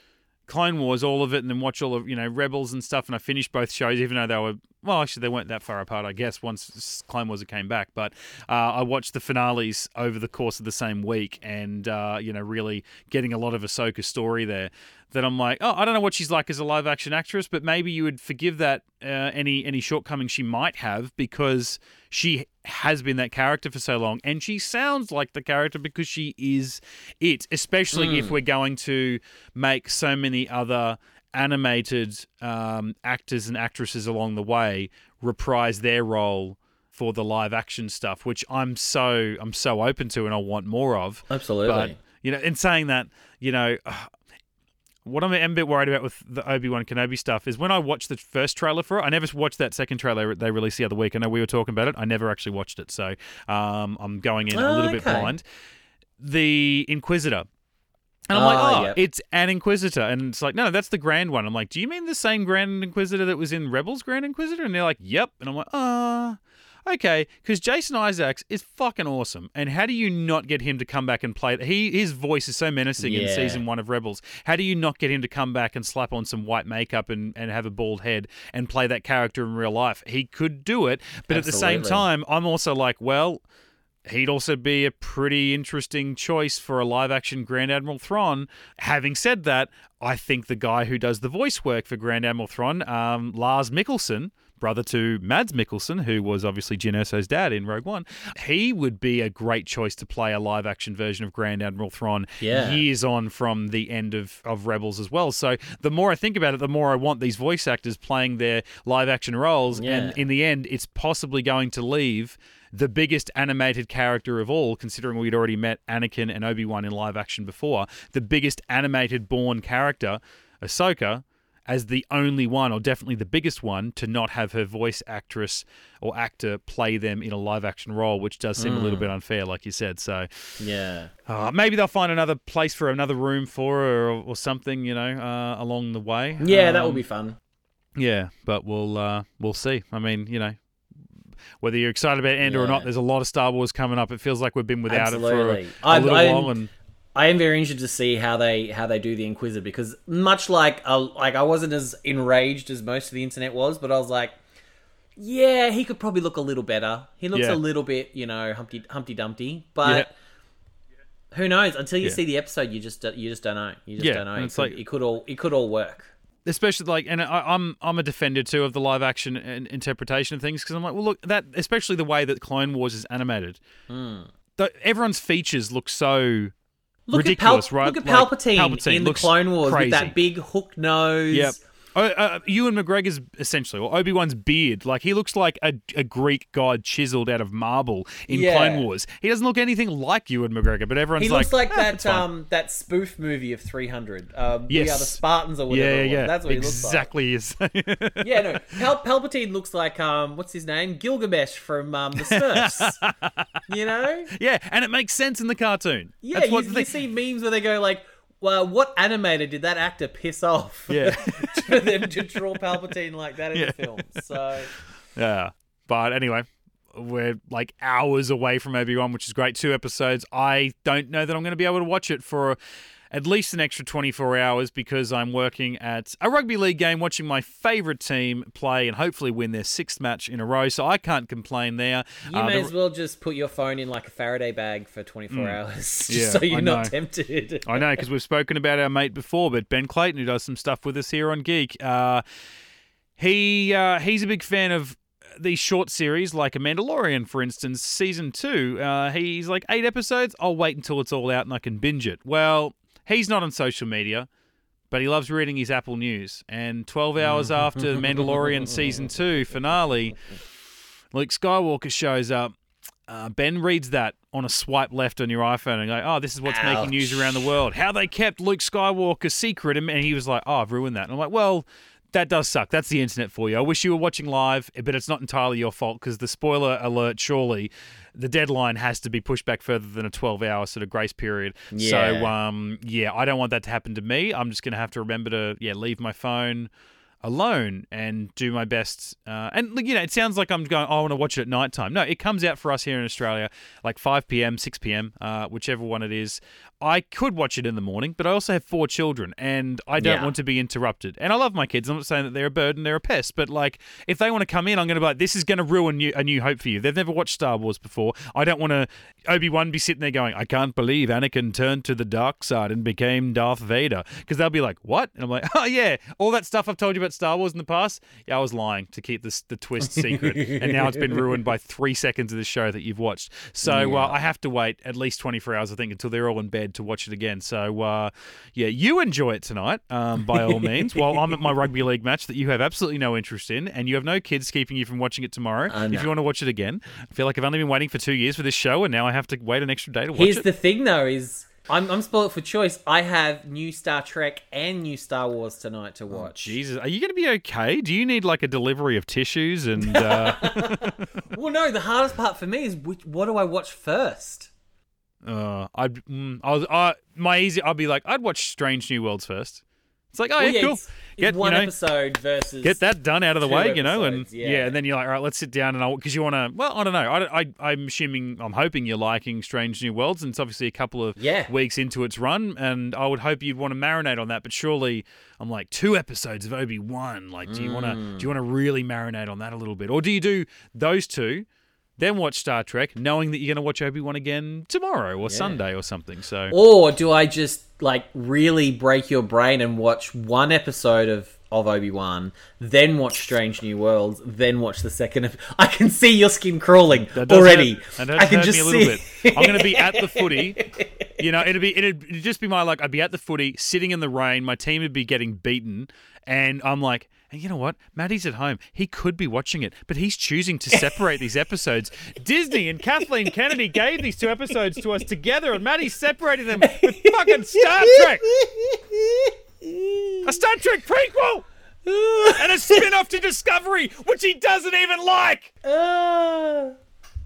Clone Wars, all of it, and then watch all of you know Rebels and stuff, and I finished both shows, even though they were well, actually they weren't that far apart, I guess. Once Clone Wars came back, but uh, I watched the finales over the course of the same week, and uh, you know really getting a lot of Ahsoka story there. That I'm like, oh, I don't know what she's like as a live action actress, but maybe you would forgive that uh, any any shortcomings she might have because she has been that character for so long, and she sounds like the character because she is it. Especially if we're going to make so many other animated um, actors and actresses along the way reprise their role for the live action stuff, which I'm so I'm so open to and I want more of. Absolutely. But you know, in saying that, you know, what I'm a bit worried about with the Obi Wan Kenobi stuff is when I watched the first trailer for it. I never watched that second trailer they released the other week. I know we were talking about it. I never actually watched it, so um, I'm going in a Oh, little bit blind. The Inquisitor. And I'm like, Ah, oh, yep. it's an Inquisitor. And it's like, no, that's the Grand one. I'm like, do you mean the same Grand Inquisitor that was in Rebels Grand Inquisitor? And they're like, yep. And I'm like, ah, okay. Because Jason Isaacs is fucking awesome. And how do you not get him to come back and play? He His voice is so menacing in season one of Rebels. How do you not get him to come back and slap on some white makeup and, and have a bald head and play that character in real life? He could do it. But at the same time, I'm also like, well, he'd also be a pretty interesting choice for a live action Grand Admiral Thrawn. Having said that, I think the guy who does the voice work for Grand Admiral Thrawn, um, Lars Mikkelsen, brother to Mads Mikkelsen, who was obviously Jyn Erso's dad in Rogue One, he would be a great choice to play a live action version of Grand Admiral Thrawn Yeah. years on from the end of, of Rebels as well. So the more I think about it, the more I want these voice actors playing their live action roles. Yeah. And in the end, it's possibly going to leave the biggest animated character of all, considering we'd already met Anakin and Obi Wan in live action before, the biggest animated born character, Ahsoka, as the only one, or definitely the biggest one, to not have her voice actress or actor play them in a live action role, which does seem a Mm. little bit unfair, like you said. So yeah. uh, maybe they'll find another place for another room for her or, or something, you know, uh, along the way. Yeah, that will be fun. yeah, but we'll uh, we'll see. I mean, you know, whether you're excited about Andor or not, there's a lot of Star Wars coming up. It feels like we've been without Absolutely. it for a, a little I'm- while, and I am very interested to see how they how they do the Inquisitor because much like uh, like I wasn't as enraged as most of the internet was, but I was like, yeah, he could probably look a little better. He looks Yeah. a little bit, you know, Humpty Humpty Dumpty, but. Who knows? Until you Yeah. see the episode, you just you just don't know. You just Yeah, don't know. It it's could, like- it could all it could all work. especially like, and I, I'm I'm a defender too of the live action and interpretation of things because I'm like, well, look, that especially the way that Clone Wars is animated, the, everyone's features look so Look ridiculous, at Pal- right? Look at Like, Palpatine, Palpatine in the Clone Wars crazy. with that big hook nose. Yep. Oh, uh, Ewan McGregor's essentially, or Obi Wan's beard, like he looks like a, a Greek god chiseled out of marble in Yeah. Clone Wars. He doesn't look anything like Ewan McGregor, but everyone's He like, looks like "Ah, that um that spoof movie of 300. Um, We are the Spartans or whatever. yeah, yeah. That's what exactly. Is. he looks like. Yeah, no. Pal- Palpatine looks like um what's his name? Gilgamesh from um the Smurfs. you know? yeah, and it makes sense in the cartoon. Yeah, That's you, you see memes where they go like, "Well, what animator did that actor piss off Yeah. for them to draw Palpatine like that in Yeah. the film?" So Yeah. But anyway, we're like hours away from Obi Wan, which is great. Two episodes. I don't know that I'm going to be able to watch it for at least an extra 24 hours because I'm working at a rugby league game, watching my favourite team play and hopefully win their sixth match in a row. So I can't complain there. you Uh, may the- as well just put your phone in like a Faraday bag for 24 hours, just Hmm. Yeah, so you're not tempted. I know because we've spoken about our mate before, but Ben Clayton, who does some stuff with us here on Geek, uh, he uh, he's a big fan of these short series like a Mandalorian, for instance, season two. Uh, he's like eight episodes. I'll wait until it's all out and I can binge it. Well, he's not on social media. But he loves reading his Apple News. And 12 hours after Mandalorian season two finale, Luke Skywalker shows up. Uh, ben reads that on a swipe left on your iPhone and go, oh, this is what's making news around the world. How they kept Luke Skywalker secret. And he was like, oh, I've ruined that. And I'm like, well, that does suck. That's the internet for you. I wish you were watching live, but it's not entirely your fault because the spoiler alert, surely, the deadline has to be pushed back further than a 12 hour sort of grace period. So, Yeah. um, yeah, I don't want that to happen to me. I'm just going to have to remember to, yeah, leave my phone alone and do my best. Uh, and you know, it sounds like I'm going. Oh, I want to watch it at night time. No, it comes out for us here in Australia like 5 p.m., 6 p.m., uh, whichever one it is. I could watch it in the morning, but I also have four children, and I don't Yeah. want to be interrupted. And I love my kids. I'm not saying that they're a burden, they're a pest, but like if they want to come in, I'm going to be like, this is going to ruin you, a new hope for you. They've never watched Star Wars before. I don't want to Obi Wan be sitting there going, I can't believe Anakin turned to the dark side and became Darth Vader, because they'll be like, what? And I'm like, oh yeah, all that stuff I've told you about Star Wars in the past. Yeah, I was lying to keep this the twist secret, and now it's been ruined by three seconds of the show that you've watched. So uh, I have to wait at least 24 hours, I think, until they're all in bed to watch it again. So uh, yeah, you enjoy it tonight, um, by all means. while I'm at my rugby league match that you have absolutely no interest in, and you have no kids keeping you from watching it tomorrow. I If know. you want to watch it again, I feel like I've only been waiting for two years for this show, and now I have to wait an extra day to watch Here's it. Here's the thing, though: is I'm I'm spoiled for choice. I have new Star Trek and new Star Wars tonight to watch. Jesus, are you going to be okay? Do you need like a delivery of tissues and? Uh, Well, no. The hardest part for me is which, what do I watch first? Uh, I'd, mm, I was, I, my easy, I'd be like, I'd watch Strange New Worlds first. It's like, oh Well, yeah, cool. It's, it's Get, you one know, episode versus Get that done out of the way, you know, and yeah. yeah. and then you're like, all right, let's sit down and I'll because you want to. Well, I don't know. I, I, I'm assuming, I'm hoping you're liking Strange New Worlds, and it's obviously a couple of Yeah. weeks into its run, and I would hope you'd want to marinate on that. But surely, I'm like two episodes of Obi Wan. Like, do you want to? Mm. Do you want to really marinate on that a little bit, or do you do those two? Then watch Star Trek, knowing that you're going to watch Obi Wan again tomorrow or Sunday or something. So Or do I just like really break your brain and watch one episode of of Obi Wan, then watch Strange New Worlds, then watch the second? I can see your skin crawling already. Hurt, I can just me a little see. bit. I'm going to be at the footy. You know, it'd be it'd just be my like I'd be at the footy, sitting in the rain. My team would be getting beaten, and I'm like, and you know what? Maddie's at home. He could be watching it, but he's choosing to separate these episodes. Disney and Kathleen Kennedy gave these two episodes to us together, and Maddie's separating them with fucking Star Trek, a Star Trek prequel. and a spin-off to Discovery, which he doesn't even like. Ah.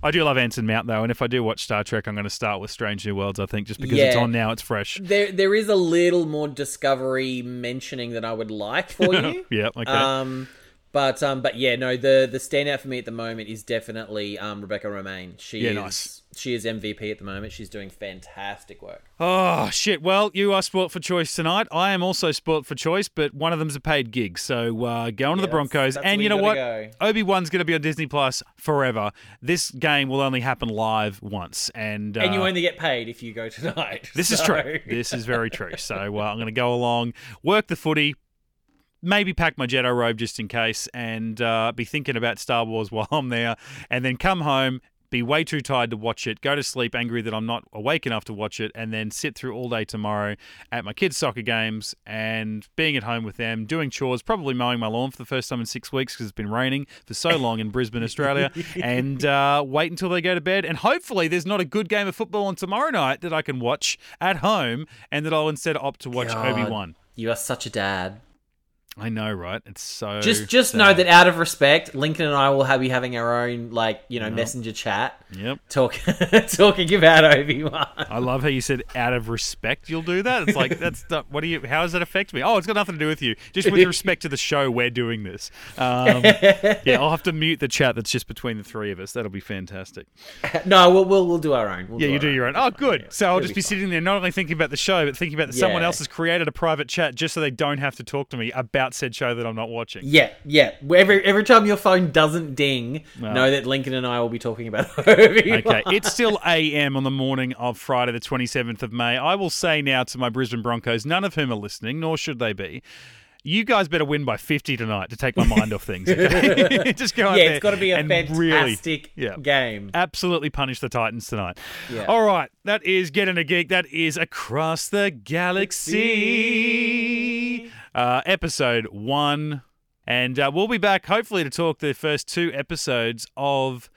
I do love Anson Mount though, and if I do watch Star Trek, I'm going to start with Strange New Worlds. I think just because it's on now, it's fresh. there, there is a little more discovery mentioning that I would like for you. Yeah, okay. Um, but um, but yeah, no. The the standout for me at the moment is definitely um Rebecca Romijn. She Yeah, is nice. she is MVP at the moment. She's doing fantastic work. oh shit! Well, you are sport for choice tonight. I am also sport for choice, but one of them's a paid gig. So uh, go on to the Broncos, and you know what? Obi Wan's going to be on Disney Plus forever. This game will only happen live once, and uh, And you only get paid if you go tonight. This is true. This is very true. So uh, I'm going to go along, work the footy, maybe pack my Jedi robe just in case, and uh, be thinking about Star Wars while I'm there, and then come home. be way too tired to watch it, go to sleep angry that I'm not awake enough to watch it, and then sit through all day tomorrow at my kids' soccer games and being at home with them, doing chores, probably mowing my lawn for the first time in six weeks because it's been raining for so long in Brisbane, Australia, and uh, wait until they go to bed. And hopefully, there's not a good game of football on tomorrow night that I can watch at home and that I'll instead opt to watch Obi Wan. You are such a dad. I know, right? It's so just just sad. know that out of respect, Lincoln and I will have, be having our own like you know yep. messenger chat. Yep. Talk talking about Obi Wan. I love how you said out of respect you'll do that. It's like that's the, what do you? How does that affect me? Oh, it's got nothing to do with you. Just with respect to the show, we're doing this. Um, yeah, I'll have to mute the chat that's just between the three of us. That'll be fantastic. No, we'll we'll, we'll do our own. We'll yeah, do you do own. your own. Oh, good. Yeah, so I'll just be, be sitting there not only thinking about the show, but thinking about that yeah. someone else has created a private chat just so they don't have to talk to me about said show that I'm not watching. Yeah, yeah. Every every time your phone doesn't ding, well, know that Lincoln and I will be talking about it. Okay, it's still AM on the morning of Friday, the 27th of May. I will say now to my Brisbane Broncos, none of whom are listening, nor should they be you guys better win by 50 tonight to take my mind off things. Okay? Just go out yeah, there. it's got to be a fantastic really, yeah, game. Absolutely punish the Titans tonight. Yeah. All right, that is Get into Geek. That is Across the Galaxy. Uh, episode one. And uh, we'll be back hopefully to talk the first two episodes of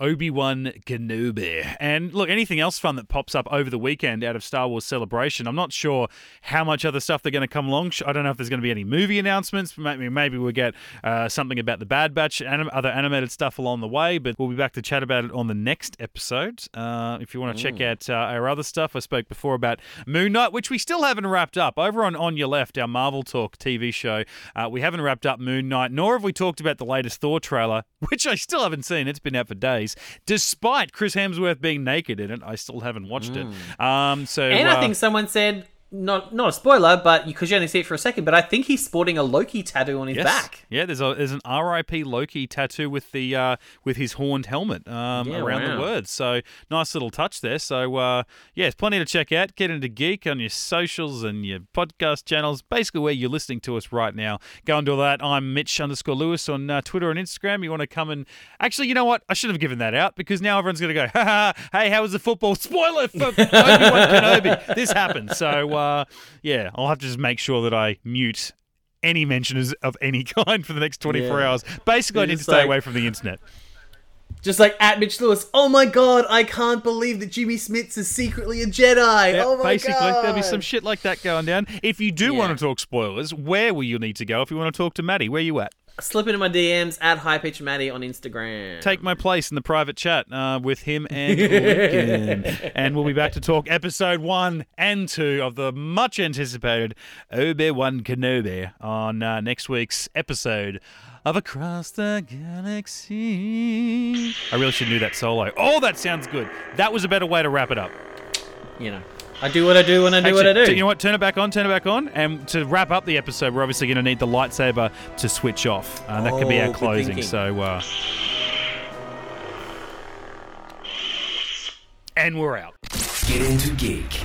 Obi Wan Kenobi. And look, anything else fun that pops up over the weekend out of Star Wars Celebration, I'm not sure how much other stuff they're going to come along. I don't know if there's going to be any movie announcements. Maybe maybe we'll get uh, something about the Bad Batch, anim- other animated stuff along the way. But we'll be back to chat about it on the next episode. Uh, if you want to check mm. out uh, our other stuff, I spoke before about Moon Knight, which we still haven't wrapped up. Over on On Your Left, our Marvel Talk TV show, uh, we haven't wrapped up Moon Knight, nor have we talked about the latest Thor trailer, which I still haven't seen. It's been out for days. Despite Chris Hemsworth being naked in it, I still haven't watched mm. it. Um, so and I uh, think someone said not not a spoiler, but because you only see it for a second, but I think he's sporting a Loki tattoo on his yes. back. Yeah, there's a there's an R.I.P. Loki tattoo with the uh, with his horned helmet um, yeah, around wow. the words. So nice little touch there. So uh, yeah, it's plenty to check out. Get into Geek on your socials and your podcast channels, basically where you're listening to us right now. Go and do that. I'm Mitch underscore Lewis on uh, Twitter and Instagram. You want to come and actually, you know what? I should have given that out because now everyone's going to go. Hey, how was the football? Spoiler for Obi Wan Kenobi. This happened. So uh, yeah, I'll have to just make sure that I mute any mentioners of any kind for the next 24 yeah. hours. Basically, I need to stay like, away from the internet. Just like at Mitch Lewis, oh my god, I can't believe that Jimmy Smits is secretly a Jedi. Yeah, oh my basically, god. Basically, there'll be some shit like that going down. If you do yeah. want to talk spoilers, where will you need to go if you want to talk to Maddie? Where you at? Slip into my DMs at High Pitch Maddie on Instagram. Take my place in the private chat uh, with him and and we'll be back to talk episode one and two of the much anticipated Obi Wan Kenobi on uh, next week's episode of Across the Galaxy. I really should do that solo. Oh, that sounds good. That was a better way to wrap it up. You know. I do what I do when I do Actually, what I do. You know what? Turn it back on. Turn it back on. And to wrap up the episode, we're obviously going to need the lightsaber to switch off. Uh, that oh, could be our oh, closing. So. Uh, and we're out. Get into geek.